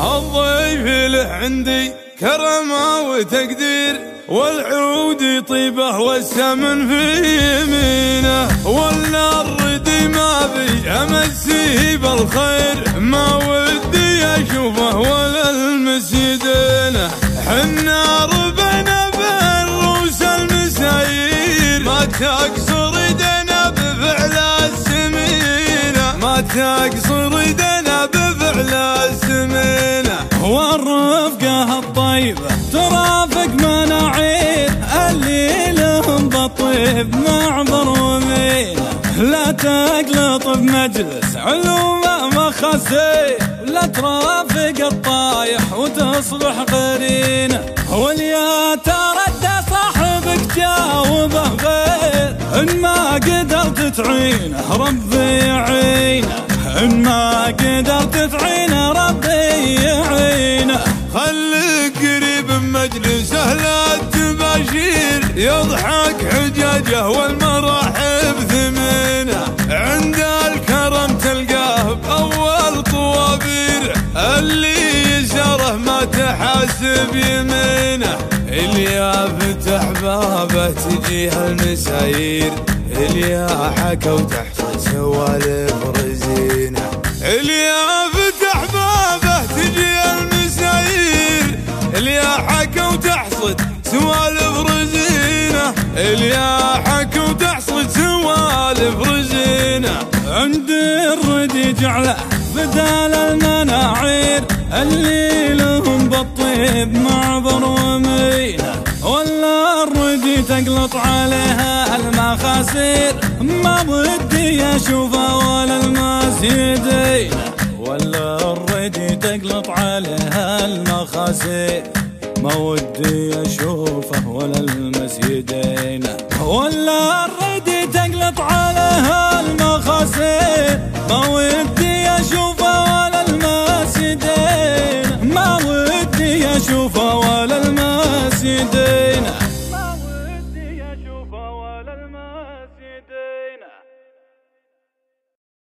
الضيف له عندي كرمه وتقدير والعود طيبه والسمن في يمينه ولا الردي ما بي امسيه بالخير ما ودي أشوفه ولا المسيدينه حنا ربنا بالروس المسايير ما تقصر دنا بفعل السمينه. ما تقصر دنا بفعل السمينه والرفقه الطيبه ترافق مناعير اللي لهم بالطيب معبر ومينه لا تقلط بمجلس علومه مخسي لا ترافق الطايح وتصبح قرينه واليا تردى صاحبك جاوبه غير إن ما قدرت تعينه ربي يعينه ما قدرت تعينه ربي يعينه. خليك قريب مجلسه لا تباشير يضحك حجاجه والمراحب ثمينه عند الكرم تلقاه بأول طوابير. اللي يسره ما تحاسب يمينه. اللي فتح بابه تجيه المسايير اللي حكى وتحصل سوالف رزينه وتحصد سوالف رزينه اللي حكى وتحصد سوالف رزينه عند الردي جعله بدال المناعير اللي لهم بالطيب معبر ومينه ولا الردي تقلط عليها المخاسير ما ودي اشوفه ولا الماس يدينه ولا الردي تقلط عليها المخاسير ما ودي أشوفه ولا المس يدينه ولا الردي تقلط على هالمخاصير ما ودي أشوفه ولا المس يدينه ما ودي أشوفه ولا المس يدينه